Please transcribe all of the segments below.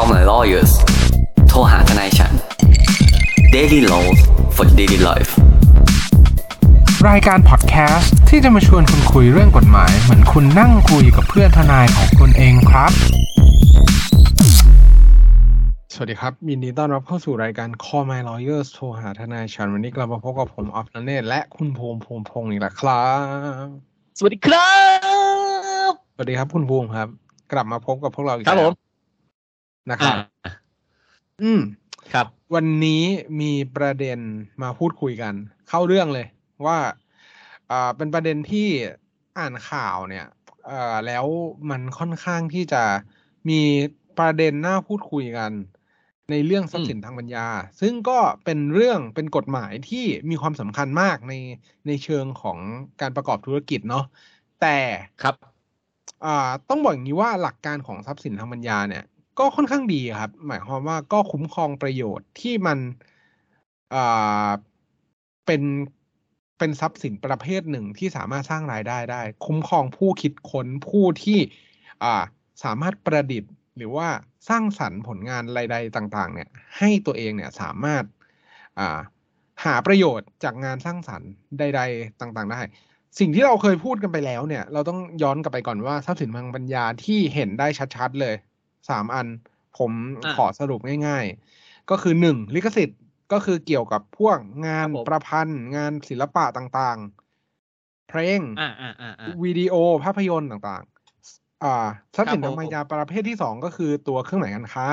Call my lawyers โทรหาทนายฉัน Daily Laws for Daily Life รายการพอดแคสต์ที่จะมาชวนคุณคุยเรื่องกฎหมาย เหมือนคุณนั่งคุยกับเพื่อนทนายของคุณเองครับ สวัสดีครับยินดีต้อนรับเข้าสู่รายการ Call My Lawyers โทรหาทนายฉันวันนี้กลับมาพบกับผมออฟนันเนตและคุณภูมิภูมิพงศ์อีกแล้วครับ สวัสดีครับ สวัสดีครับคุณภูมิครับ กลับมาพบกับพวกเราอีกครับแล้ผวม นะครับ อืม ครับ วันนี้มีประเด็นมาพูดคุยกัน เข้าเรื่องเลยว่าอ่าเป็นประเด็นที่อ่านข่าวเนี่ยเอ่อแล้วมันค่อนข้างที่จะมีประเด็นน่าพูดคุยกัน ในเรื่องทรัพย์สินทางปัญญา ซึ่งก็เป็นเรื่องเป็นกฎหมายที่มีความสำคัญมากในในเชิงของการประกอบธุรกิจเนาะแต่ครับอ่าต้องบอกอย่างนี้ว่าหลักการของทรัพย์สินทางปัญญาเนี่ย ก็ค่อนข้างดีครับ หมายความว่าก็คุ้มครองประโยชน์ที่มันอ่าเป็นเป็นทรัพย์สินประเภทหนึ่งที่สามารถสร้างรายได้ได้ คุ้มครองผู้คิดค้นผู้ที่อ่าสามารถประดิษฐ์ หรือว่าสร้างสรรค์ผลงานใดๆต่าง ๆ เนี่ย ให้ตัวเองเนี่ยสามารถอ่าหาประโยชน์จากงานสร้างสรรค์ใด ๆ ต่างๆ ได้ สิ่งที่เราเคยพูดกันไปแล้วเนี่ย เราต้องย้อนกลับไปก่อนว่าทรัพย์สินทางปัญญาที่เห็นได้ชัด ๆ เลย สามอัน ผมอะขอสรุปง่าย ๆ ก็คือหนึ่งลิขสิทธิ์ก็คือเกี่ยวกับพวกงานครับผมประพันธ์ งานศิลปะต่างๆ เพลงอ่าอ่าอ่าอ่าวิดีโอภาพยนตร์ต่างๆ อ่าทรัพย์สินครับทางผมปัญญาประเภทที่สองก็คือตัวเครื่องหมายการค้า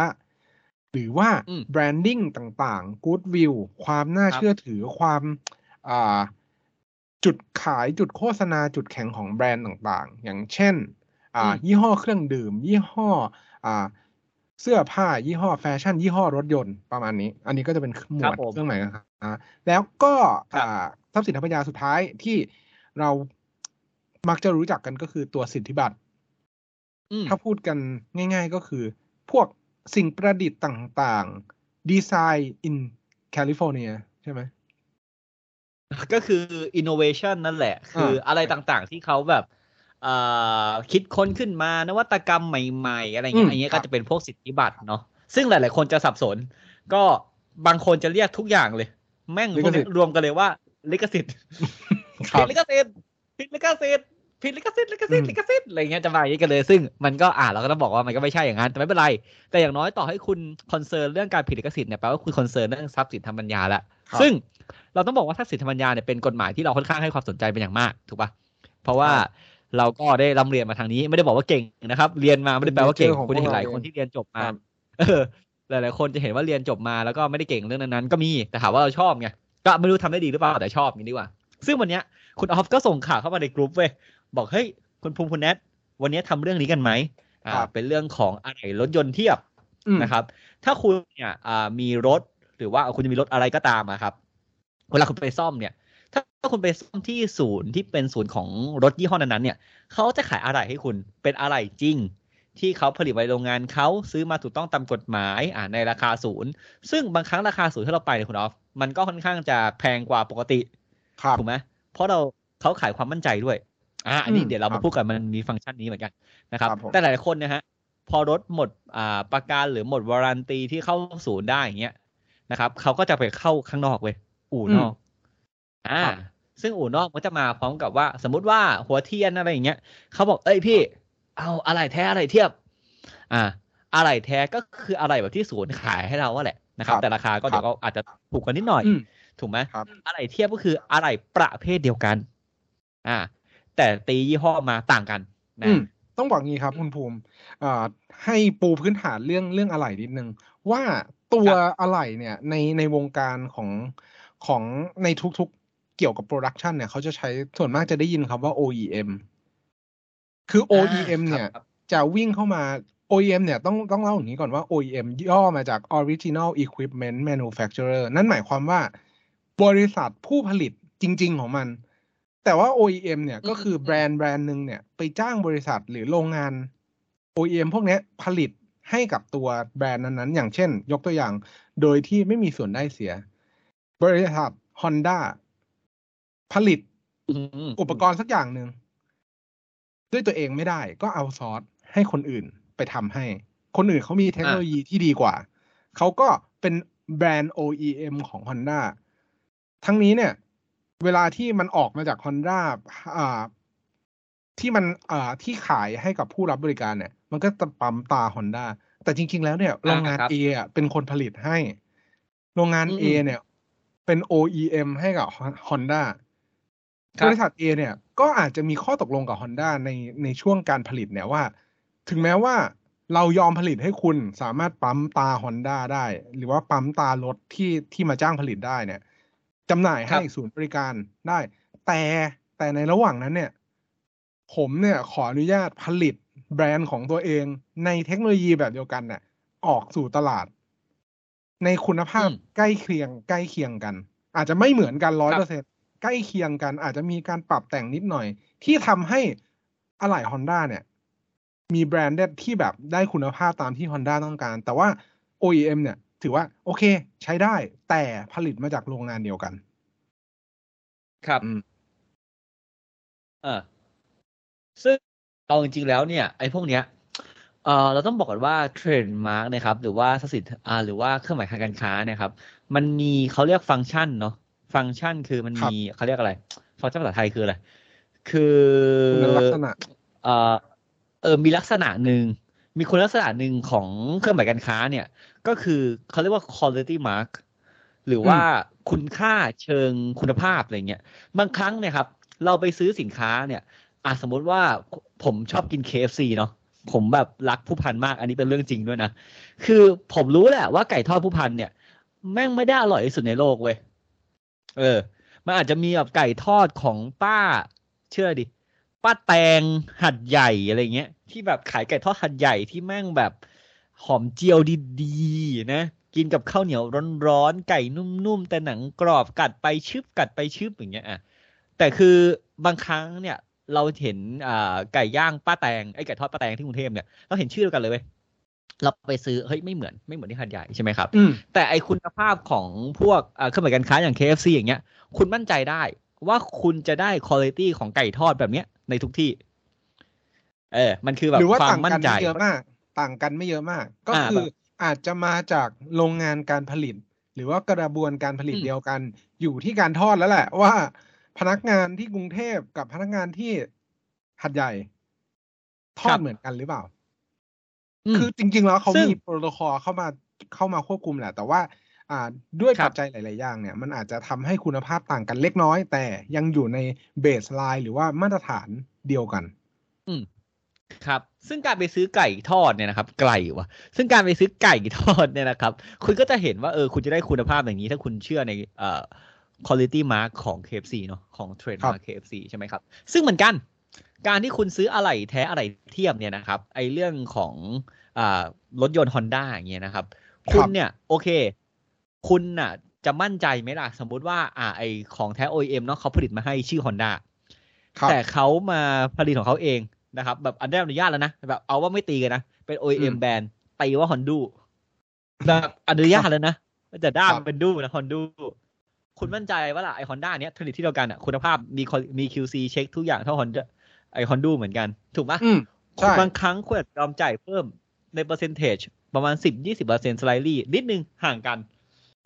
หรือว่าอืม branding ต่างๆ good view ความน่าครับเชื่อถือความอ่าจุดขายจุดโฆษณาจุดแข็งของแบรนด์ต่างๆ อย่างเช่น อ่า ยี่ห้อเครื่องดื่ม ยี่ห้อ อ่าเสื้อผ้ายี่ห้อแฟชั่นยี่ห้อรถยนต์ประมาณนี้ อันนี้ก็จะเป็นหมครัวบดผมเครื่องหมายการค้าแล้วก็ครับอ่าทรัพย์สินทางปัญญาสุดท้ายที่เรามักจะรู้จักกันก็คือตัวสิทธิบัตรอืมถ้าพูดกันง่าย ๆ ก็คือ พวกสิ่งประดิษฐ์ต่างๆดีไซน์ in California ใช่ไหมก็คือ innovation นั่นแหละ คืออะไรต่างๆ ที่เขาแบบเอ่อ คิดค้นขึ้นมานวัตกรรมใหม่ๆ อะไรเงี้อืยมอันเนี้ยครัก็บจะเป็นพวกสิทธิบัตรเนาะซึ่งหลายๆ คนจะสับสน ก็บางคนจะเรียกทุกอย่างเลย แม่งพวกนี้รวมกันเลยว่า ลิขสิทธิ์ครัผิดลิขสิทธิ์ผิดลิขสิทธิ์ผิดลิขสิทธิ์ลิขสิทธิ์อืมลิขสิทธิ์อะไรเงี้ยจะมาอย่างนี้กันเลย ซึ่งมันก็อ่านเราก็ต้องบอกว่ามันก็ไม่ใช่อย่างนั้นแต่ไม่เป็นไร แต่อย่างน้อยต่อให้คุณ concern เรื่องการผิดลิขสิทธิ์เนี่ยแปลว่าคุณ concern เรื่องทรัพย์สินทางปัญญาแล้วครับซึ่งเราต้องบอกว่าทรัพย์สินทางปัญญาเนี่ยเป็นกฎหมายที่เราค่อนข้างให้ความสนใจเป็นอย่างมากถูกปะเพราะว่า เราก็ได้ร่ำเรียนมาทางนี้ ไม่ได้บอกว่าเก่งนะครับ เรียนมาไม่ได้แปลว่าเก่งเป็น nature ของคุณจะเห็นหลายพวกเราคนที่เรียนจบมาครับเออหลายๆคนจะเห็นว่าเรียนจบมาแล้วก็ไม่ได้เก่งเรื่องนั้นๆก็มีแต่ถามว่าเราชอบไงก็ไม่รู้ทำได้ดีหรือเปล่าแต่ชอบอย่างนี้ดีกว่า ซึ่งวันเนี้ยคุณออฟก็ส่งข่าวเข้ามาในกลุ่มเว้ยบอกเฮ้ยคุณภูมิคุณแนทวันนี้ทำเรื่องนี้กันไหมอ่าครับเป็นเรื่องของอะไรรถยนต์เทียบอืมนะครับ ถ้าคุณเนี่ยอ่ามีรถหรือว่าคุณจะมีรถอะไรก็ตามอะครับ เวลาคุณไปซ่อมเนี่ยถ้าถ้าคุณไปซ่อมที่ศูนย์ที่เป็นศูนย์ของรถยี่ห้อนั้นๆเนี่ยเขาจะขายอะไรให้คุณเป็นอะไรจริง ที่เขาผลิตไว้โรงงานเขาซื้อมาถูกต้องตามกฎหมายอ่าในราคาศูนย์ซึ่งบางครั้งราคาศูนย์ที่เราไปเนี่ยคุณออฟมันก็ค่อนข้างจะแพงกว่าปกติครับถูกไหมเพราะเราเขาขายความมั่นใจด้วยอ่าอันนี้อืมเดี๋ยวเราครัมาบพูดกันมันมีฟังก์ชันนี้เหมือนกันนะครับครับผมแต่หลายๆคนเนะฮะพอรถหมดอ่าประกันหรือหมดวารันตีที่เข้าศูนย์ได้อย่างเงี้ยนะครับเขาก็จะไปเข้าข้างนอกเว้ยอู่นอกอ่าครับ ซึ่งอู่นอกมันจะมาพร้อมกับว่า สมมุติว่าหัวเทียนอะไรอย่างเงี้ยเขาบอกเอ้ยพี่ เอาอะไรแท้อะไรเทียบ อ่า อะไรแท้ก็คืออะไรแบบที่ศูนย์ขายให้เราว่าแหละนะครับครับแต่ราคาก็เดี๋ยวก็อาจจะถูกกันนิดหน่อยอืมถูกไหมครับอะไรเทียบก็คืออะไรประเภทเดียวกัน อ่า แต่ตียี่ห้อมาต่างกันนะอืมต้องบอกงี้ครับคุณภูมิอ่าให้ปูพื้นฐานเรื่องเรื่องอะไหล่นิดนึง ว่าตัวอะไหล่เนี่ยในในวงการของของในทุกๆ เกี่ยวกับโปรดักชันเนี่ยเขาจะใช้ส่วนมากจะได้ยินคำว่า OEM คือ OEM อ่าเนี่ยครับจะวิ่งเข้ามา OEM เนี่ยต้องต้องเล่าอย่างนี้ก่อนว่า OEM ย่อมาจาก Original Equipment Manufacturer นั่นหมายความว่าบริษัทผู้ผลิตจริง ๆ ของมัน แต่ว่า OEM เนี่ยก็คือแบรนด์แบรนด์หนึ่งเนี่ยไปจ้างบริษัทหรือโรงงาน OEM พวกเนี้ยผลิตให้กับตัวแบรนด์นั้นๆ อย่างเช่น ยกตัวอย่าง โดยที่ไม่มีส่วนได้เสีย บริษัท Honda ผลิตอืมอุปกรณ์สักอย่างหนึ่งด้วยตัวเองไม่ได้ ก็เอาซอร์สให้คนอื่นไปทำให้ คนอื่นเขามีเทคโนโลยีที่ดีกว่า เขาก็เป็นแบรนด์ OEM ของ Honda ทั้งนี้เนี่ย เวลาที่มันออกมาจาก Honda อ่า ที่มันอ่าที่ขายให้กับผู้รับบริการเนี่ย มันก็จะปั๊มตา Honda แต่จริง ๆ แล้วเนี่ยโรงงานครับ A อะเป็นคนผลิตให้ โรงงานอืม A เนี่ย เป็น OEM ให้กับ Honda ครั บบริษัท A เนี่ยก็อาจจะมีข้อตกลงกับ Honda ในในช่วงการผลิตเนี่ยว่า ถึงแม้ว่าเรายอมผลิตให้คุณสามารถปั๊มตา Honda ได้ หรือว่าปั๊มตารถที่ที่มาจ้างผลิตได้เนี่ยจำหน่ายให้ศูนย์บริการได้ แต่แต่ในระหว่างนั้นเนี่ย ผมเนี่ยขออนุญาตผลิตแบรนด์ของตัวเองในเทคโนโลยีแบบเดียวกันเนี่ยออกสู่ตลาด ในคุณภาพอืมใกล้เคียง ใกล้เคียงกัน อาจจะไม่เหมือนกันร้อยครัเปอร์บเซ็น ใกล้เคียงกัน อาจจะมีการปรับแต่งนิดหน่อย ที่ทำให้อะไหล่ Honda เนี่ย มีแบรนด์ที่แบบได้คุณภาพตามที่ Honda ต้องการ แต่ว่า OEM เนี่ย ถือว่าโอเค ใช้ได้แต่ผลิตมาจากโรงงานเดียวกัน ครับอืมเออซึ่งเอาจริงๆแล้วเนี่ย ไอ้พวกเนี้ยเออเราต้องบอกก่อนว่าเทรนด์มาร์กนะครับ หรือว่าทรัพย์สินอ่า หรือว่าเครื่องหมายทางการค้าเนะครับ มันมีเขาเรียกฟังก์ชันเนาะ ฟังก์ชันคือมันครับมีเขาเรียกอะไร ฟังก์ชันภาษาไทยคืออะไร คือคุณลักษณะเออเออมีลักษณะหนึ่ง มีคุณลักษณะหนึ่งของเครื่องหมายการค้าเนี่ย ก็คือเขาเรียกว่า quality mark หรือว่าคุณค่าเชิงคุณภาพอะไรเงี้ย บางครั้งเนี่ยครับ เราไปซื้อสินค้าเนี่ยอะสมมติว่าผมชอบกิน KFC เนาะผมแบบรักผู้พันมาก อันนี้เป็นเรื่องจริงด้วยนะ คือผมรู้แหละว่าไก่ทอดผู้พันเนี่ย แม่งไม่ได้อร่อยที่สุดในโลกเว้ย เออ มันอาจจะมีแบบไก่ทอดของป้า เชื่อดิป้าแตงหัดใหญ่อะไรเงี้ย ที่แบบขายไก่ทอดหัดใหญ่ที่แม่งแบบหอมเจียวดีๆนะกินกับข้าวเหนียวร้อนๆไก่นุ่มๆแต่หนังกรอบกัดไปชึบกัดไปชึบอย่างเงี้ยอะแต่คือบางครั้งเนี่ย เราเห็นอ่าไก่ย่างป้าแตงไอ้ไก่ทอดป้าแตงที่กรุงเทพเนี่ยเราเห็นชื่อเดียวกันเลยเว้ย เราไปซื้อเฮ้ยไม่เหมือนไม่เหมือนที่หัดใหญ่ใช่ไหมครับอืมแต่ไอคุณภาพของพวกเอ่อเครื่องหมายการค้าอย่าง KFC อย่างเงี้ย คุณมั่นใจได้ว่าคุณจะได้คุณภาพของไก่ทอดแบบเนี้ยในทุกที่ เออ มันคือแบบหรือว่าความต่างมั่กันนใจไม่เยอะมาก ต่างกันไม่เยอะมาก ก็อ่าคืออาจจะมาจากโรงงานการผลิต หรือว่ากระบวนการผลิตอืมเดียวกัน อยู่ที่การทอดแล้วแหละ ว่าพนักงานที่กรุงเทพกับพนักงานที่หัดใหญ่ ทอดเหมือนกันหรือเปล่าม คือจริง ๆ แล้วเขาซึ่งมีโปรโตคอลเข้ามาเข้ามาควบคุมแหละ แต่ว่า อ่าด้วยครับปัจจัยหลาย ๆ อย่างเนี่ย มันอาจจะทำให้คุณภาพต่างกันเล็กน้อย แต่ยังอยู่ในเบสไลน์หรือว่ามาตรฐานเดียวกัน อืมครับ ซึ่งการไปซื้อไก่ทอดเนี่ยนะครับ ไก่วะซึ่งการไปซื้อไก่ทอดเนี่ยนะครับ คุณก็จะเห็นว่าเออคุณจะได้คุณภาพอย่างนี้ ถ้าคุณเชื่อในเอ่อ quality mark ของ KFC เนาะของ trade ครับ mark KFC ใช่ไหมครับ ซึ่งเหมือนกัน การที่คุณซื้ออะไหล่แท้อะไหล่เทียมเนี่ยนะครับ ไอเรื่องของอ่ารถยนต์ Honda อย่างเงี้ยนะครับ คุณเนี่ย โอเค คุณน่ะ จะมั่นใจไหมล่ะ สมมุติว่า อ่า ไอของแท้ OEM เนาะเขาผลิตมาให้ชื่อ Honda ครับแต่เขามาผลิตของเขาเองนะครับ แบบอันได้รับอนุญาตแล้วนะแบบเอาว่าไม่ตีกันนะ เป็นอื OEM มแบรนด์ตีว่า Honda แบบอนุญาตแล้วนะแต่ด้ามครับเป็นดูนะ Honda คุณมั่นใจว่าล่ะไอ Honda เนี้ยผลิตที่เดียวกันอะคุณภาพมี qual- มี QC เช็คทุกอย่างเท่า Honda ไอ Honda เหมือนกัน ถูกไหมอืมใช่บางครั้งคุณอาจจะยอมจ่ายเพิ่มในเปอร์เซนเทจประมาณสิบยี่สิบเปอร์เซ็นต์สไลด์นิดนึงห่างกัน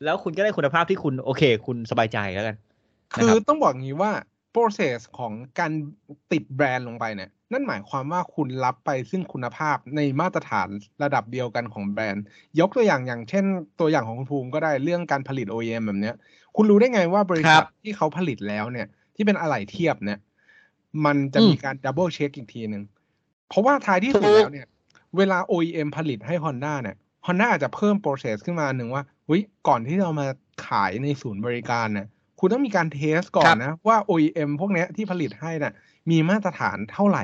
แล้วคุณก็ได้คุณภาพที่คุณโอเค คุณสบายใจแล้วกัน คือนะครับต้องบอกงี้ว่า process ของการติดแบรนด์ลงไปเนี่ยนั่นหมายความว่าคุณรับไปซึ่งคุณภาพในมาตรฐานระดับเดียวกันของแบรนด์ ยกตัวอย่างอย่างเช่น ตัวอย่างของคุณภูมิก็ได้เรื่องการผลิต OEM แบบเนี้ย คุณรู้ได้ไงว่าบริษัทที่เขาผลิตแล้วเนี่ย ที่เป็นอะไหล่เทียบเนี่ย มันจะมีการ double check อีกทีหนึ่งเพราะว่าท้ายที่สุดแล้วเนี่ย เวลา OEM ผลิตให้ Honda เนี่ย Honda อาจจะเพิ่ม process ขึ้นมาหนึ่งว่าเฮ้ยก่อนที่เรามาขายในศูนย์บริการเนี่ยคุณต้องมีการ test ก่อนนะ ว่า OEM พวกเนี้ยที่ผลิตให้น่ะ มีมาตรฐานเท่าไหร่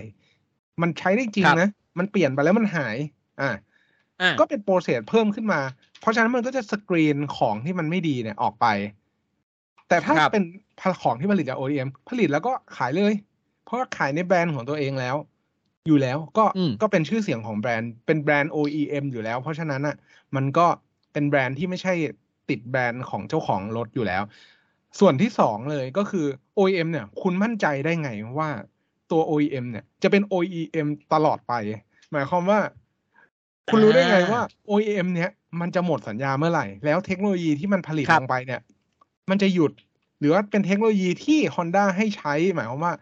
มันใช้ได้จริงครับนะ มันเปลี่ยนไปแล้วมันหาย อ่าอะก็เป็น process เพิ่มขึ้นมา เพราะฉะนั้นมันก็จะสกรีนของที่มันไม่ดีเนี่ยออกไป แต่ถ้าครับเป็นของที่ผลิตจาก OEM ผลิตแล้วก็ขายเลยเพ ราะว่าขายในแบรนด์ของตัวเองแล้ว อยู่แล้วก็อืมก็เป็นชื่อเสียงของแบรนด์เป็นแบรนด์ OEM อยู่แล้ว เพราะฉะนั้นอะ มันก็เป็นแบรนด์ที่ไม่ใช่ติดแบรนด์ของเจ้าของรถอยู่แล้ว ส่วนที่สองเลยก็คือ OEM เนี่ย คุณมั่นใจได้ไงว่าตัว OEM เนี่ย จะเป็น OEM ตลอดไป หมายความว่า คุณรู้ได้ไงว่า OEM เนี้ยมันจะหมดสัญญาเมื่อไหร่ แล้วเทคโนโลยีที่มันผลิตครัลบงไปเนี่ย มันจะหยุด หรือว่าเป็นเทคโนโลยีที่ Honda ให้ใช้ หมายความว่า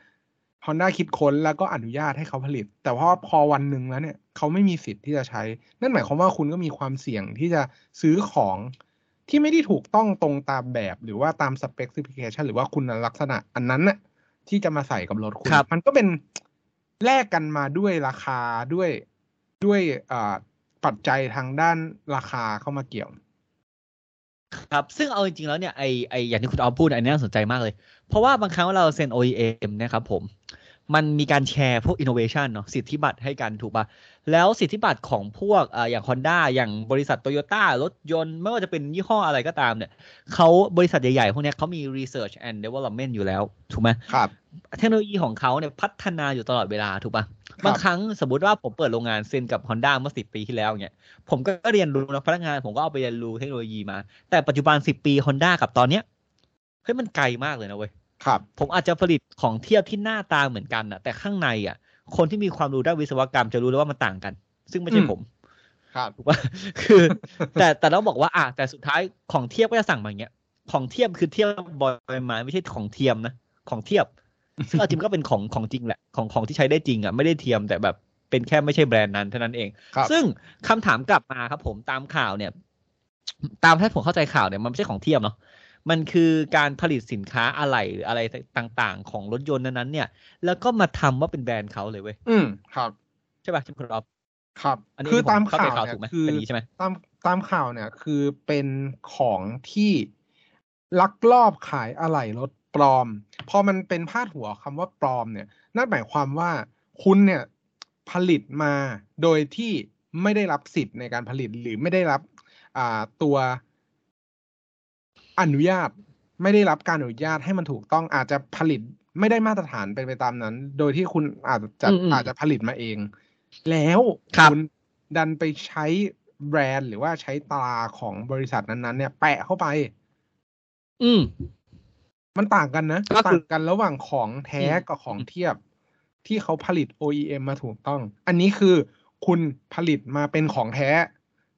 Honda คิดค้นแล้วก็อนุญาตให้เขาผลิต แต่ว่าพอวันหนึ่งแล้วเนี่ยเขาไม่มีสิทธิ์ที่จะใช้ นั่นหมายความว่าคุณก็มีความเสี่ยงที่จะซื้อของที่ไม่ได้ถูกต้องตรงตามแบบ หรือว่าตาม specification หรือว่าคุณลักษณะอันนั้นน่ะที่จะมาใส่กับรถคุณครับมันก็เป็นแลกกันมาด้วยราคาด้วยด้วยอ่าปัจจัยทางด้านราคาเข้ามาเกี่ยว ครับ ซึ่งเอาจริงๆแล้วเนี่ยไอไออย่างที่คุณออฟพูดอันนี้น่าสนใจมากเลย เพราะว่าบางครั้งเราเซ็น OEM นะครับผม มันมีการแชร์พวก innovation เนาะสิทธิบัตรให้กันถูกปะแล้วสิทธิบัตรของพวกอ่าอย่าง Honda อย่างบริษัท Toyota รถยนต์ ไม่ว่าจะเป็นยี่ห้ออะไรก็ตามเนี่ยเขาบริษัทใหญ่ๆ พวกเนี้ยเขามี research and development อยู่แล้ว ถูกไหมครับ เทคโนโลยีของเขาเนี่ยพัฒนาอยู่ตลอดเวลาถูกปะบางครั้งสมมติว่าผมเปิดโรงงานเซ็นกับ Honda เมื่อสิปีที่แล้วเนี่ยผมก็เรียนรู้นะพนักงานผมก็เอาไปเรียนรู้เทคโนโลยีมา แต่ปัจจุบันสิปี Honda กับตอนเนี้ยเฮ้ยมันไกลมากเลยนะเว้ย ครับ ผมอาจจะผลิตของเทียบที่หน้าตาเหมือนกันนะแต่ข้างในอะ คนที่มีความรู้ด้านวิศวกรรมจะรู้เลยว่ามันต่างกัน ซึ่งไม่ใช่อืมผม ครับถูกปะคือ แต่แต่เราบอกว่าอะแต่สุดท้ายของเทียบก็จะสั่งมาอย่างเงี้ย ของเทียบคือเทียบบอยไม้ไม่ใช่ของเทียมนะของเทียบ ซึ่งเอาจริงมันก็เป็นของของจริงแหละของของที่ใช้ได้จริงอะไม่ได้เทียมแต่แบบเป็นแค่ไม่ใช่แบรนด์นั้นเท่านั้นเองครับซึ่งคำถามกลับมาครับผมตามข่าวเนี่ย ตามที่ผมเข้าใจข่าวเนี่ยมันไม่ใช่ของเทียมเนาะ มันคือการผลิตสินค้าอะไหล่หรืออะไรต่างๆ ของรถยนต์นั้นๆเนี่ย แล้วก็มาทำว่าเป็นแบรนด์เขาเลยเว้ย อืมครับ ใช่ป่ะคุณรอบครับ อันนี้คือผมตามเข้าข่าใจวข่าวเนี่ถูกไหมยคือเป็นอย่างนี้ใช่ไหมตามตามข่าวเนี่ย คือเป็นของที่ลักลอบขายอะไหล่รถปลอม พอมันเป็นพาดหัวคำว่าปลอมเนี่ย นั่นหมายความว่าคุณเนี่ยผลิตมาโดยที่ไม่ได้รับสิทธิ์ในการผลิตหรือไม่ได้รับอ่าตัว อนุญาตไม่ได้รับการอนุญาตให้มันถูกต้องอาจจะผลิตไม่ได้มาตรฐานเป็นไปตามนั้น โดยที่คุณอาจจะอืมอืมอาจจะผลิตมาเอง แล้วครับณดันไปใช้แบรนด์หรือว่าใช้ตราของบริษัทนั้นๆ เนี่ย แปะเข้าไป อืม มันต่างกันนะก็คือต่างกันระหว่างของแท้อืมกับของเทียบ ที่เขาผลิต OEM มาถูกต้อง อันนี้คือคุณผลิตมาเป็นของแท้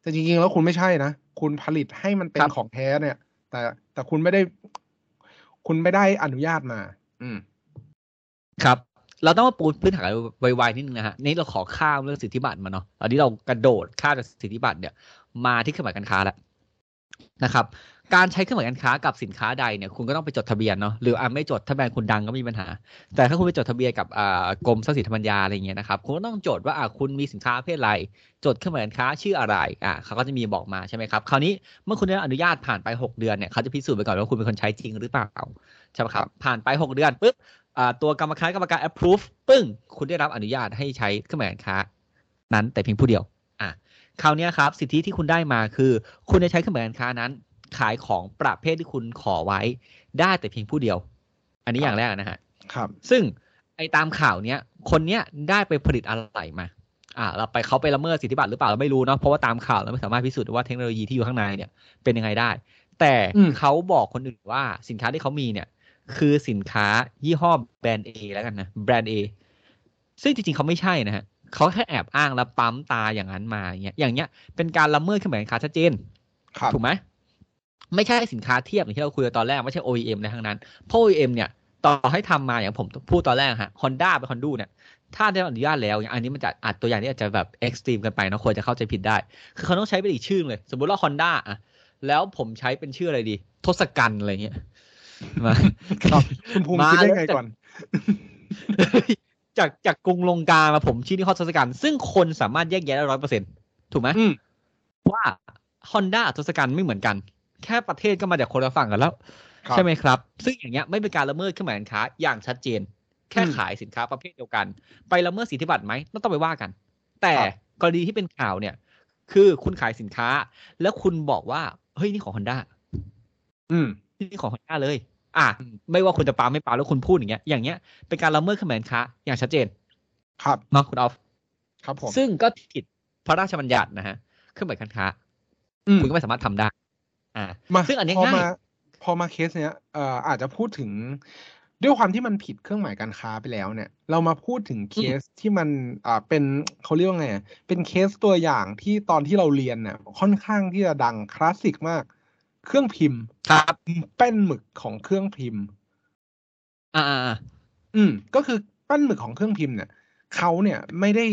แต่จริงๆ แล้วคุณไม่ใช่นะ คุณผลิตให้มันเป็นของแท้เนี่ย แต่แต่คุณไม่ได้ คุณไม่ได้อนุญาตมา อืม ครับ เราต้องมาปูพื้นฐานไวๆนิดนึงนะฮะนี่เราขอข้ามเรื่องสิทธิบัตรมาเนาะตอนนี้เรากระโดดข้ามจากสิทธิบัตรเนี่ย มาที่เครื่องหมายการค้าแล้วนะครับ การใช้เครื่องหมายการค้ากับสินค้าใดเนี่ยคุณก็ต้องไปจดทะเบียนเนาะหรืออะไม่จดถ้าแบรนด์คุณดังก็มีปัญหา แต่ถ้าคุณไปจดทะเบียนกับอ่ากรมทรัพย์สินทางปัญญาอะไรเงี้ยนะครับคุณก็ต้องจดว่าอะคุณมีสินค้าประเภทอะไร จดเครื่องหมายการค้าชื่ออะไรอะเขาก็จะมีบอกมาใช่ไหมครับคราวนี้เมื่อคุณได้อนุญาตผ่านไป 6 เดือนเนี่ยเขาจะพิสูจน์ไปก่อนว่าคุณเป็นคนใช้จริงหรือเปล่าใช่ไหมครับผ่านไป 6 เดือนปุ๊บอ่าตัวกรรมการกรรมการ approve ปึ้งคุณได้รับอนุญาตให้ใช้เครื่องหมายการค้า นั้นแต่เพียงผู้เดียวอะคราวนี้ครับสิทธิที่คุณได้มาคือ คุณจะใช้เครื่องหมายการค้านั้น ขายของประเภทที่คุณขอไว้ได้แต่เพียงผู้เดียว อันนี้อย่างแรกนะฮะครับ ซึ่งไอ้ตามข่าวเนี้ยคนเนี้ยได้ไปผลิตอะไรมา อ่า เราไปเขาไปละเมิดสิทธิบัตรหรือเปล่าเราไม่รู้เนาะเพราะว่าตามข่าวเราไม่สามารถพิสูจน์ได้ว่าเทคโนโลยีที่อยู่ข้างในเนี่ยเป็นยังไงได้ แต่อืมเขาบอกคนอื่นว่าสินค้าที่เขามีเนี่ย คือสินค้ายี่ห้อแบรนด์ A แล้วกันนะแบรนด์ A ซึ่งจริงๆเขาไม่ใช่นะฮะเขาแค่แอบอ้างแล้วปั๊มตาอย่างนั้นมาอย่างเงี้ยอย่างเงี้ยเป็นการละเมิดเครื่องหมายการค้าชัดเจนครับถูกไหม ไม่ใช่สินค้าเทียบอย่างที่เราคุยกันตอนแรกไม่ใช่ OEM ในทั้งนั้น เพราะ OEM เนี่ยต่อให้ทำมาอย่างผมพูดตอนแรกฮะ Honda เป็น Honda เนี่ย ถ้าได้รับอนุญาตแล้วอย่างอันนี้มันจะอาจตัวอย่างนี้อาจจะแบบเอ็กซ์ตรีมกันไปเนอะควรจะเข้าใจผิดได้ คือเขาต้องใช้เป็นอีกชื่อเลย สมมติว่า Honda อะแล้วผมใช้เป็นชื่ออะไรดี ทศกัณฐ์อะไรเงี้ยมาครับคุณภูมิมาคิดได้แล้วไงจากก่อน จากจากกรุงลงกามาผมชื่อนี่ข้อทศกัณฐ์ซึ่งคนสามารถแยกแยะได้ร้อยเปอร์เซ็นถูกไหมอืมว่า Honda ทศกัณฐ์ไม่เหมือนกัน แค่ประเทศก็มาจากคนละฝั่งกันแล้วครับใช่ไหมครับ ซึ่งอย่างเงี้ยไม่เป็นการละเมิดเครื่องหมายการค้าอย่างชัดเจน แค่อืมขายสินค้าประเภทเดียวกัน ไปละเมิดสิทธิบัตรไหมต้องต้องไปว่ากัน แต่ครับกรณีที่เป็นข่าวเนี่ย คือคุณขายสินค้า แล้วคุณบอกว่าเฮ้ยนี่ของ Honda อืมนี่ของ Honda เลย อะอืมไม่ว่าคุณจะปาไม่ปาแล้วคุณพูดอย่างเงี้ย อย่างเงี้ยเป็นการละเมิดเครื่องหมายการค้าอย่างชัดเจน ครับเนาะคุณออฟครับผมซึ่งก็ผิดพระราชบัญญัตินะฮะเครื่องหมายการค้าอืมคุณก็ไม่สามารถทำได้ อ่ามาซึ่งอันนี้พอง่ายมาพอมาเคสเนี้ยเอ่ออาจจะพูดถึง ด้วยความที่มันผิดเครื่องหมายการค้าไปแล้วเนี่ย เรามาพูดถึงเคสที่มันอ่าเป็นเขาเรียกว่าไงอะเป็นเคสตัวอย่างที่ตอนที่เราเรียนเนี่ยค่อนข้างที่จะดังคลาสสิกมาก เครื่องพิมพ์ครับแป้นหมึกของเครื่องพิมพ์อ่าอ่าอ่าอืม ก็คือแป้นหมึกของเครื่องพิมพ์เนี่ยเขาเนี่ยไม่ได้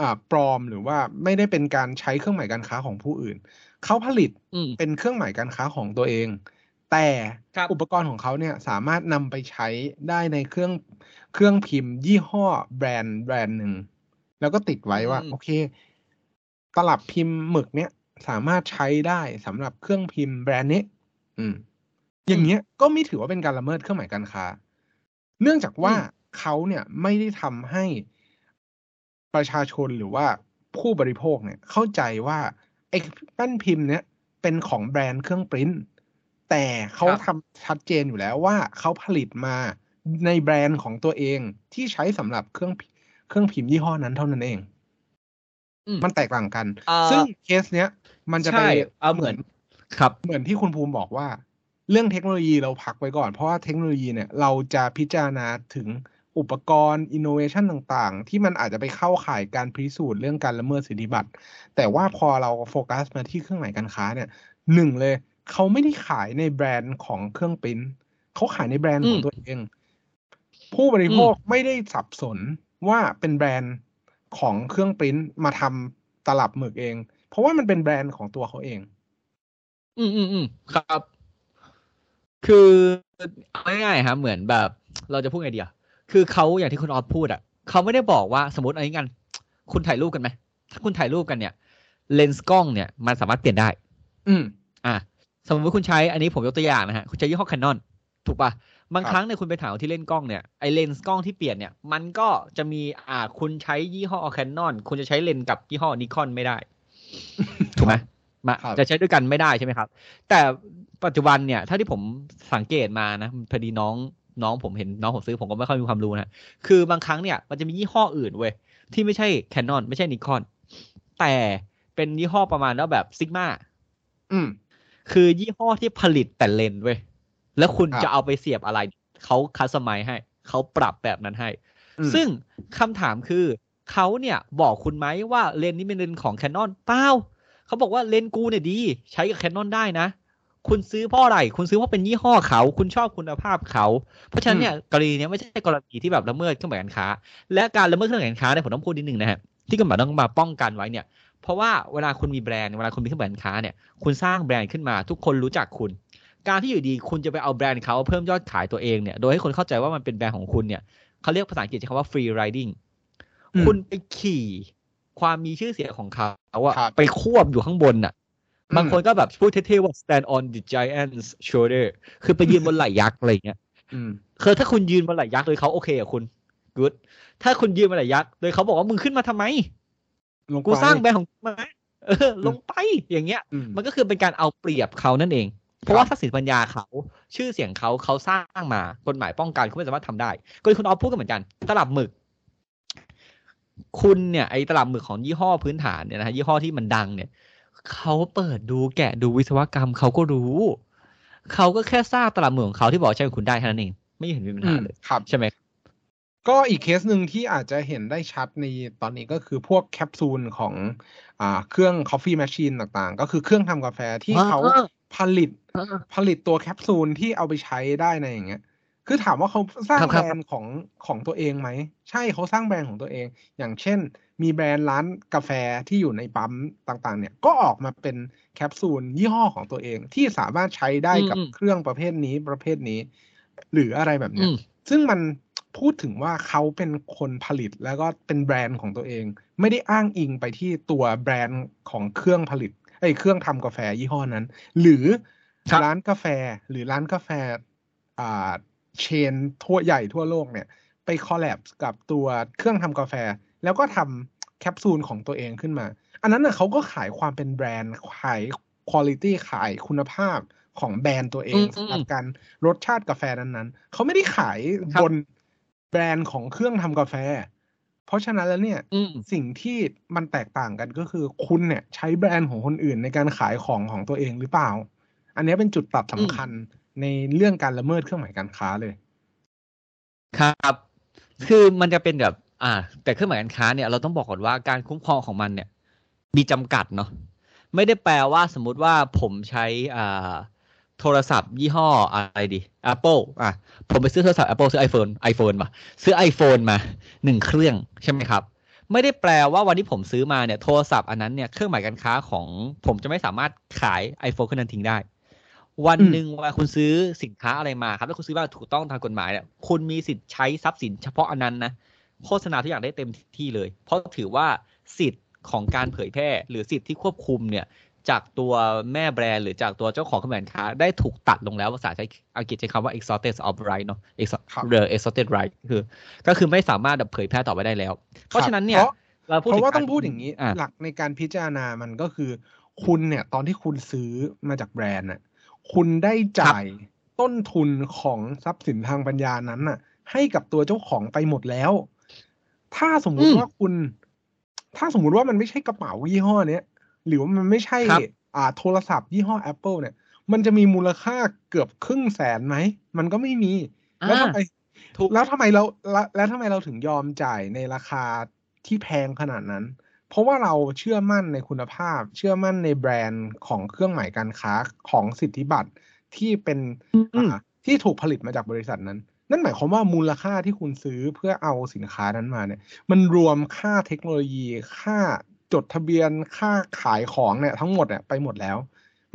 อ่าปลอมหรือว่าไม่ได้เป็นการใช้เครื่องหมายการค้าของผู้อื่น เขาผลิตอืมเป็นเครื่องหมายการค้าของตัวเอง แต่ครับอุปกรณ์ของเขาเนี่ยสามารถนำไปใช้ได้ในเครื่องเครื่องพิมพ์ ยี่ห้อแบรนด์แบรนด์หนึ่ง แล้วก็ติดไว้ว่าอืมโอเค ตลับพิมพ์หมึกเนี่ยสามารถใช้ได้สำหรับเครื่องพิมพ์แบรนด์นี้อืม อย่างเงี้ยก็ไม่ถือว่าเป็นการละเมิดเครื่องหมายการค้า เนื่องจากว่าอืมเขาเนี่ยไม่ได้ทำให้ประชาชนหรือว่าผู้บริโภคเนี่ยเข้าใจว่า ไอ้แป้นพิมพ์เนี่ยเป็นของแบรนด์เครื่องปริ้นท์แต่เขาครับทำชัดเจนอยู่แล้วว่าเขาผลิตมาในแบรนด์ของตัวเองที่ใช้สำหรับเครื่องพิเครื่องพิมพ์ยี่ห้อนั้นเท่านั้นเองอืมมันแตกต่างกันเอ่อซึ่งเคสเนี้ย มันจะไปใช่เอาเหมือนครับ เหมือนที่คุณภูมิบอกว่า เรื่องเทคโนโลยีเราพักไว้ก่อน เพราะว่าเทคโนโลยีเนี่ยเราจะพิจารณาถึง อุปกรณ์อินโนเวชันต่างๆ ที่มันอาจจะไปเข้าข่ายการพิสูจน์เรื่องการละเมิดสิทธิบัตรแต่ว่าพอเราโฟกัสมาที่เครื่องหมายการค้าเนี่ยหนึ่งเลยเขาไม่ได้ขายในแบรนด์ของเครื่องปริ้นท์เขาขายในแบรนด์ของอืมตัวเอง ผู้บริโภคไม่ได้สับสนว่าเป็นแบรนด์ของเครื่องปริ้นท์มาทำตลับหมึกเอง เพราะว่ามันเป็นแบรนด์ของตัวเขาเอง อืมอืมอืมครับ คือเอาง่ายๆครับเหมือนแบบ เราจะพูดไงดีอะ คือเขาอย่างที่คุณออฟพูดอะเขาไม่ได้บอกว่าสมมติอะไรกันคุณถ่ายรูปกันไหมถ้าคุณถ่ายรูปกันเนี่ย เลนส์กล้องเนี่ยมันสามารถเปลี่ยนได้ อืม อะสมมติว่าคุณใช้อันนี้ผมยกตัวอย่างนะฮะคุณใช้ยี่ห้อ Canon ถูกปะบางครับครั้งเนี่ยคุณไปถามที่เล่นกล้องเนี่ยไอเลนส์กล้องที่เปลี่ยนเนี่ย มันก็จะมีอ่าคุณใช้ยี่ห้อ Canon คุณจะใช้เลนส์กับยี่ห้อ Nikon ไม่ได้ถูกไหมมาครับจะใช้ด้วยกันไม่ได้ใช่ไหมครับ แต่ปัจจุบันเนี่ย ถ้าที่ผมสังเกตมานะพอดีน้อง น้องผมเห็นน้องผมซื้อผมก็ไม่ค่อยมีความรู้นะคือบางครั้งเนี่ยมันจะมียี่ห้ออื่นเว้ยที่ไม่ใช่ Canon ไม่ใช่ Nikon แต่เป็นยี่ห้อประมาณว่าแบบ Sigma อืม คือยี่ห้อที่ผลิตแต่เลนส์เว้ยแล้วคุณครับจะเอาไปเสียบอะไรเขา customize ให้เขาปรับแบบนั้นให้อืมซึ่งคำถามคือเขาเนี่ยบอกคุณไหมว่าเลนส์นี้เป็นเลนส์ของ Canon เปล่าเขาบอกว่าเลนส์กูเนี่ยดี ใช้กับ Canon ได้นะ คุณซื้อเพราะอะไร คุณซื้อเพราะเป็นยี่ห้อเขา คุณชอบคุณภาพเขา เพราะฉะนั้นเนี่ยกรณีเนี้ยไม่ใช่กรณีที่แบบละเมิดเครื่องหมายการค้า และการละเมิดเครื่องหมายการค้าเนี่ยผมต้องพูดนิดนึงนะฮะที่กฎหมายต้องมาป้องกันไว้เนี่ย เพราะว่าเวลาคุณมีแบรนด์เวลาคุณมีเครื่องหมายการค้าเนี่ยคุณสร้างแบรนด์ขึ้นมา ทุกคนรู้จักคุณ การที่อยู่ดีคุณจะไปเอาแบรนด์เขาเพิ่มยอดขายตัวเองเนี่ยโดยให้คนเข้าใจว่ามันเป็นแบรนด์ของคุณเนี่ยเขาเรียกภาษาอังกฤษใช้คำว่า free riding อืมคุณไปขี่ความมีชื่อเสียงของเขาอะครับไปควบอยู่ข้างบนน่ะอืม บางคนก็แบบพูดเท่ๆว่า stand on the giant's shoulder คือไปยืนบนไหล่ยักษ์อะไรอย่างเงี้ยอืมคือถ้าคุณยืนบนไหล่ยักษ์โดยเขาโอเคอะคุณ good ถ้าคุณยืนบนไหล่ยักษ์โดยเขาบอกว่ามึงขึ้นมาทำไมลงกูไปสร้างแบรนด์ของกูมาเออ ลงไปอย่างเงี้ยอืมมันก็คือเป็นการเอาเปรียบเขานั่นเอง เพราะว่าทรัพย์สินปัญญาเขา ชื่อเสียงเขาเขาสร้างมากฎหมายป้องกันเขาไม่สามารถทำได้ ก็เลยคุณออฟพูดกันเหมือนกัน ตลับหมึก คุณเนี่ยไอ้ตลับหมึกของยี่ห้อพื้นฐานเนี่ยนะฮะยี่ห้อที่มันดังเนี่ย เขาเปิดดูแกะดูวิศวกรรมเขาก็รู้ เขาก็แค่สร้างตลับหมึกของเขาที่บอกใช้กับคุณได้แค่นั้นเองไม่เห็นมีปัญอืหามเลยครับใช่ไหมก็อีกเคสหนึ่งที่อาจจะเห็นได้ชัดในตอนนี้ก็คือพวกแคปซูลของอ่าเครื่อง coffee machine ต่างๆ ก็คือเครื่องทำกาแฟที่เขาอ่าผลิตผลิตตัวแคปซูลที่เอาไปใช้ได้ในอย่างเงี้ย คือถามว่าเขาสร้างครับแบครรับนด์ของของตัวเองไหม ใช่เขาสร้างแบรนด์ของตัวเอง อย่างเช่น มีแบรนด์ร้านกาแฟที่อยู่ในปั๊มต่างๆ เนี่ย ก็ออกมาเป็นแคปซูลยี่ห้อของตัวเอง ที่สามารถใช้ได้กับอืมเครื่องประเภทนี้ประเภทนี้ หรืออะไรแบบเนี้อืยมซึ่งมันพูดถึงว่าเขาเป็นคนผลิตแล้วก็เป็นแบรนด์ของตัวเอง ไม่ได้อ้างอิงไปที่ตัวแบรนด์ของเครื่องผลิตไอ้ยเครื่องทำกาแฟยี่ห้อนั้น หรือครับร้านกาแฟหรือร้านกาแฟอ่าเชนทั่วใหญ่ทั่วโลกเนี่ย ไปคอลแลบกับตัวเครื่องทำกาแฟ แล้วก็ทำแคปซูลของตัวเองขึ้นมา อันนั้นน่ะเขาก็ขายความเป็นแบรนด์ ขายคุณภาพขายคุณภาพของแบรนด์ตัวเองอืมสำหรับการรสชาติกาแฟนั้นๆ เขาไม่ได้ขายครับบนแบรนด์ของเครื่องทำกาแฟ เพราะฉะนั้นแล้วเนี่ยอืมสิ่งที่มันแตกต่างกันก็คือคุณเนี่ย ใช้แบรนด์ของคนอื่นในการขายของของตัวเองหรือเปล่า อันเนี้ยเป็นจุดตัดสำคัญในเรื่องการละเมิดเครื่องหมายการค้าเลย ครับ คือมันจะเป็นแบบ อ่า แต่เครื่องหมายการค้าเนี่ยเราต้องบอกก่อนว่าการคุ้มครองของมันเนี่ย มีจำกัดเนาะไม่ได้แปลว่าสมมุติว่าผมใช้อ่าโทรศัพท์ยี่ห้ออะไรดี Apple อะ ผมไปซื้อโทรศัพท์ Apple ซื้อ iPhone iPhone มา ซื้อ iPhone มาหนึ่งเครื่องใช่ไหมครับ ไม่ได้แปลว่าวันที่ผมซื้อมาเนี่ย โทรศัพท์อันนั้นเนี่ย เครื่องหมายการค้าของผมจะไม่สามารถขาย iPhone เครื่องนั้นทิ้งได้ วันหนึ่งเวลาคุณซื้อสินค้าอะไรมาครับถ้าคุณซื้อมาถูกต้องทางกฎหมายเนี่ย คุณมีสิทธิ์ใช้ทรัพย์สินเฉพาะอันนั้นนะ โฆษณาทุกอย่างได้เต็มที่เลย เพราะถือว่าสิทธิ์ของการเผยแพร่ หรือสิทธิ์ที่ควบคุมเนี่ยจากตัวแม่แบรนด์หรือจากตัวเจ้าของเครื่องหมายการค้า ได้ถูกตัดลงแล้วภาษาใช้อังกฤษใช้คำว่า exhausted of right เนาะ exhaust ครับ the exhausted right คือ ก็คือไม่สามารถแบบเผยแพร่ต่อไปได้แล้ว เพราะฉะนั้นเนี่ยเพราะเราพูดเพราะว่าถึต้องพูดอย่างนี้อะหลักในการพิจารณามันก็คือ คุณเนี่ย ตอนที่คุณซื้อมาจากแบรนด์น่ะคุณได้จ่ายต้นทุนของทรัพย์สินทางปัญญานั้นน่ะ ให้กับตัวเจ้าของไปหมดแล้ว ถ้าสมมุติว่าคุณ ถ้าสมมุติว่ามันไม่ใช่กระเป๋ายี่ห้อเนี้ยหรือว่ามันไม่ใช่ครับอ่า โทรศัพท์ยี่ห้อ Apple เนี่ย มันจะมีมูลค่าเกือบครึ่งแสนไหม มันก็ไม่มี แล้วทำไมถูกแล้วทำไมเราแล้วแล้วทำไมเราถึงยอมจ่ายในราคาที่แพงขนาดนั้น เพราะว่าเราเชื่อมั่นในคุณภาพ เชื่อมั่นในแบรนด์ของเครื่องหมายการค้าของสิทธิบัตรที่เป็นอืมอ่าที่ถูกผลิตมาจากบริษัทนั้น นั่นหมายความว่ามูลค่าที่คุณซื้อเพื่อเอาสินค้านั้นมาเนี่ย มันรวมค่าเทคโนโลยี ค่าจดทะเบียนค่าขายของเนี่ยทั้งหมดเนี่ยไปหมดแล้ว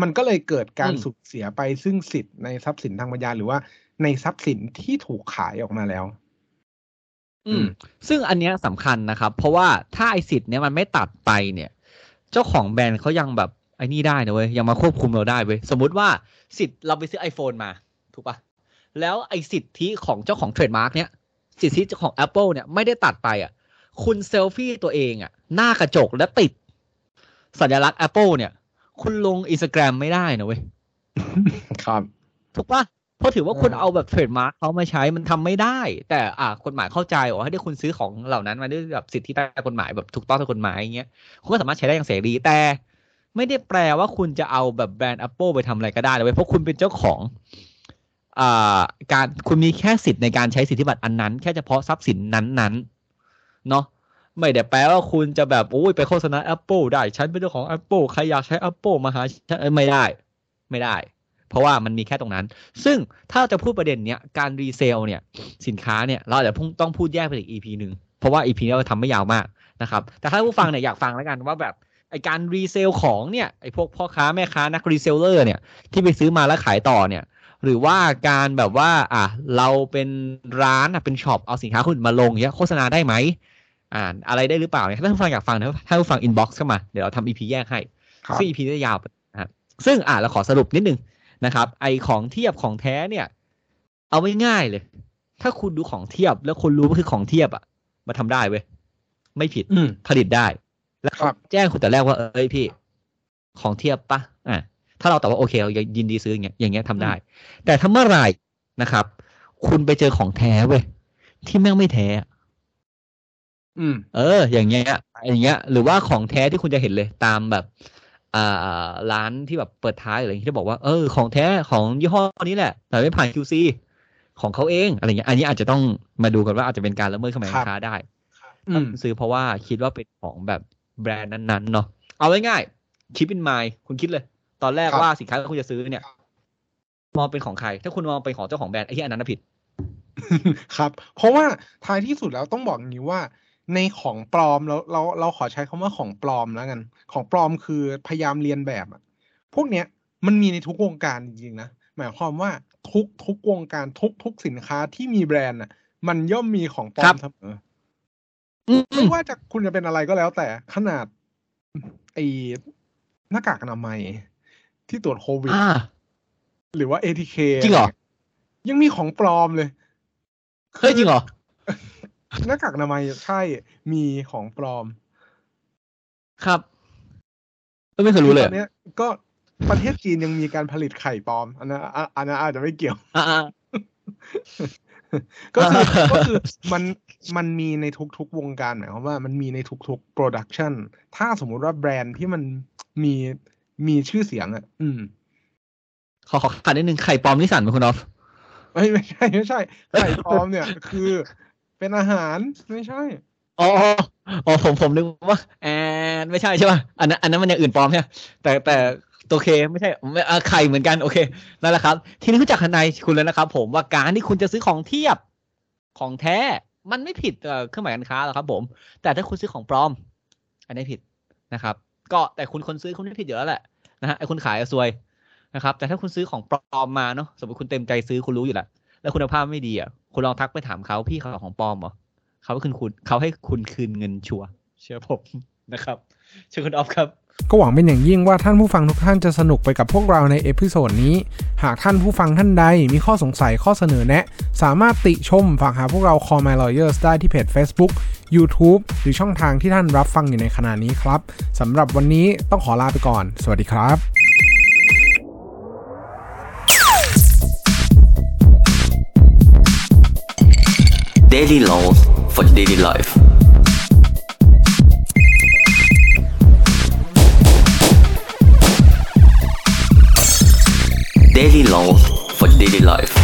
มันก็เลยเกิดการอืมสูญเสียไปซึ่งสิทธิ์ในทรัพย์สินทางปัญญาหรือว่าในทรัพย์สินที่ถูกขายออกมาแล้ว อืม ซึ่งอันเนี้ยสำคัญนะครับ เพราะว่าถ้าไอสิทธิ์เนี้ยมันไม่ตัดไปเนี่ย เจ้าของแบรนด์เขายังแบบไอ้นี่ได้นะเว้ยยังมาควบคุมเราได้เว้ยสมมุติว่าสิทธิ์เราไปซื้อ iPhone มา ถูกปะ แล้วไอสิทธิของเจ้าของเทรดมาร์กเนี้ยสิทธิของ Apple เนี่ยไม่ได้ตัดไปอะ คุณเซลฟี่ตัวเองอะ หน้ากระจกแล้วติด สัญลักษณ์ Apple เนี่ย คุณลงอินสตาแกรมไม่ได้นะเว้ย ครับ ถูกปะเพราะถือว่าคุณอ่าเอาแบบเทรดมาร์กเขามาใช้มันทำไม่ได้ แต่อ่ากฎหมายเข้าใจว่าให้ได้คุณซื้อของเหล่านั้นมาด้วยแบบสิทธิตามกฎหมายแบบถูกต้องตามกฎหมายอย่างเงี้ยคุณก็สามารถใช้ได้อย่างเสรีแต่ไม่ได้แปลว่าคุณจะเอาแบบแบรนด์ Apple ไปทำอะไรก็ได้เลยเว้ยเพราะคุณเป็นเจ้าของอ่า การคุณมีแค่สิทธิ์ในการใช้สิทธิบัตรอันนั้น แค่เฉพาะทรัพย์สินนั้นๆเนาะไม่ได้แปลว่าคุณจะแบบโอ้ยไปโฆษณา Apple ได้ ฉันเป็นเจ้าของ Apple ใครอยากใช้ Apple มาหาฉันไม่ได้ ไม่ได้ เพราะว่ามันมีแค่ตรงนั้น ซึ่งถ้าเราจะพูดประเด็นเนี้ยการ resell เนี่ยสินค้าเนี่ยเราอาจจะต้องพูดแยกไปอีก EP หนึ่งเพราะว่า EP นี้เราทำไม่ยาวมากนะครับ แต่ถ้าผู้ฟังเนี่ยอยากฟังแล้วกันว่าแบบไอการ resell ของเนี่ยไอพวกพ่อค้าแม่ค้านัก reseller เนี่ยที่ไปซื้อมาแล้วขายต่อเนี่ย หรือว่าการแบบว่า อะเราเป็นร้านอะเป็น shop เอาสินค้าคนอื่นมาลงเนี้ยโฆษณาได้ไหมอ่านอะไรได้หรือเปล่าเนี่ยถ้าผู้ฟังอยากฟังนะถ้าผู้ฟัง inbox เข้ามาเดี๋ยวเราทำ EP แยกให้ครับซึ่ง EP นี้จะยาวไปนะฮะซึ่งอะเราขอสรุปนิดนึงนะครับ ไอของเทียบของแท้เนี่ย เอาไว้ง่ายเลย ถ้าคุณดูของเทียบแล้วคุณรู้ว่าคือของเทียบอะมาทำได้เว้ยไม่ผิดอืมผลิตได้ แล้วครับแจ้งคุณแต่แรกว่าเอ้ยพี่ ของเทียบปะอะ ถ้าเราตอบว่าโอเคเรายินดีซื้ออย่างเงี้ยอย่างเงี้ยทำได้ แต่ถ้าเมื่อไหร่นะครับ คุณไปเจอของแท้เว้ยที่แม่งไม่แท้อืม เออ อย่างเงี้ยอย่างเงี้ย หรือว่าของแท้ที่คุณจะเห็นเลยตามแบบ อ่าร้านที่แบบเปิดท้ายอะไรอย่างเงี้ยที่บอกว่าเออของแท้ของยี่ห้อนี้แหละ แต่ไม่ผ่าน QC ของเขาเองอะไรเงี้ย อันนี้อาจจะต้องมาดูกันว่าอาจจะเป็นการละเมิดข้อหมายครับค้าได้อืถ้ามคุณซื้อเพราะว่าคิดว่าเป็นของแบบแบรนด์นั้นๆเนาะเอาง่ายๆคิดเป็นไมล์คุณคิดเลย ตอนแรกครับว่าสินค้าที่คุณจะซื้อเนี่ย มองเป็นของใคร ถ้าคุณมองเป็นของเจ้าของแบรนด์ไอ้ที่อันนั้นนะผิด ครับ เพราะว่าท้ายที่สุดแล้วต้องบอกอย่างนี้ว่า ในของปลอมเราเราเราขอใช้คำว่าของปลอมแล้วกัน ของปลอมคือพยายามเรียนแบบอะพวกเนี้ยมันมีในทุกวงการจริงๆนะหมายความว่าทุกทุกวงการทุกทุกสินค้าที่มีแบรนด์อะ มันย่อมมีของปลอครัมบเสมออืมไม่ว่าจะคุณจะเป็นอะไรก็แล้วแต่ขนาดไอ้หน้ากากอนามัย ที่ตรวจโควิดอ่าหรือว่า ATK จริงเหรอ ยังมีของปลอมเลยเฮ้ยจริงเหรอหน้ากากอนามัยใช่มีของปลอม ครับเออไม่เคยรู้เลยตอนเนี้ยก็ประเทศจีนยังมีการผลิตไข่ปลอม อันนั้นอะอันนั้นอาจจะไม่เกี่ยวอ่าก็คืออ่าก็คือมันมันมีในทุกๆวงการหมายความว่ามันมีในทุกๆ production ถ้าสมมุติว่าแบรนด์ที่มันมี มีชื่อเสียงอะ อืม ขอขอขัดนิดนึงไข่ปลอมนิสสันไหมคุณออฟไม่ไม่ใช่ไม่ใช่ไข่ปลอมเนี่ย คือเป็นอาหารไม่ใช่อ๋ออ๋อผมผมนึกว่าแอนไม่ใช่ใช่ป่ะอันนั้นอันนั้นมันอย่างอื่นปลอมใช่ไหมแต่แต่ตัวเคไม่ใช่ไม่อะไข่เหมือนกันโอเคนั่นแหละครับ ทีนี้รู้จักทนายคุณแล้วนะครับ ผมว่าการที่คุณจะซื้อของเทียบของแท้มันไม่ผิดเอ่อเครื่องหมายการค้าหรอกครับ ผม แต่ถ้าคุณซื้อของปลอม อันนี้ผิดนะครับ ก็แต่คุณคนซื้อคุณไม่ผิดอยู่แล้วแหละนะฮะไอ้คนขายซวยนะครับ แต่ถ้าคุณซื้อของปลอมมาเนาะสมมติคุณเต็มใจซื้อคุณรู้อยู่แล้วแล้วคุณภาพไม่ดีอะคุณลองทักไปถามเขาพี่เขาของปลอมเหรอเขาให้คุณคุณเขาให้คุณคืนเงินชัวร์เชื่อผมนะครับเชิญคุณออฟครับ ก็หวังเป็นอย่างยิ่งว่าท่านผู้ฟังทุกท่านจะสนุกไปกับพวกเราใน episode นี้ หากท่านผู้ฟังท่านใดมีข้อสงสัยข้อเสนอแนะ สามารถติชมฝากหาพวกเรา Call My Lawyers ได้ที่เพจ Facebook YouTube หรือช่องทางที่ท่านรับฟังอยู่ในขณะนี้ครับสำหรับวันนี้ต้องขอลาไปก่อน สวัสดีครับ Daily laws for daily life. Daily laws for daily life.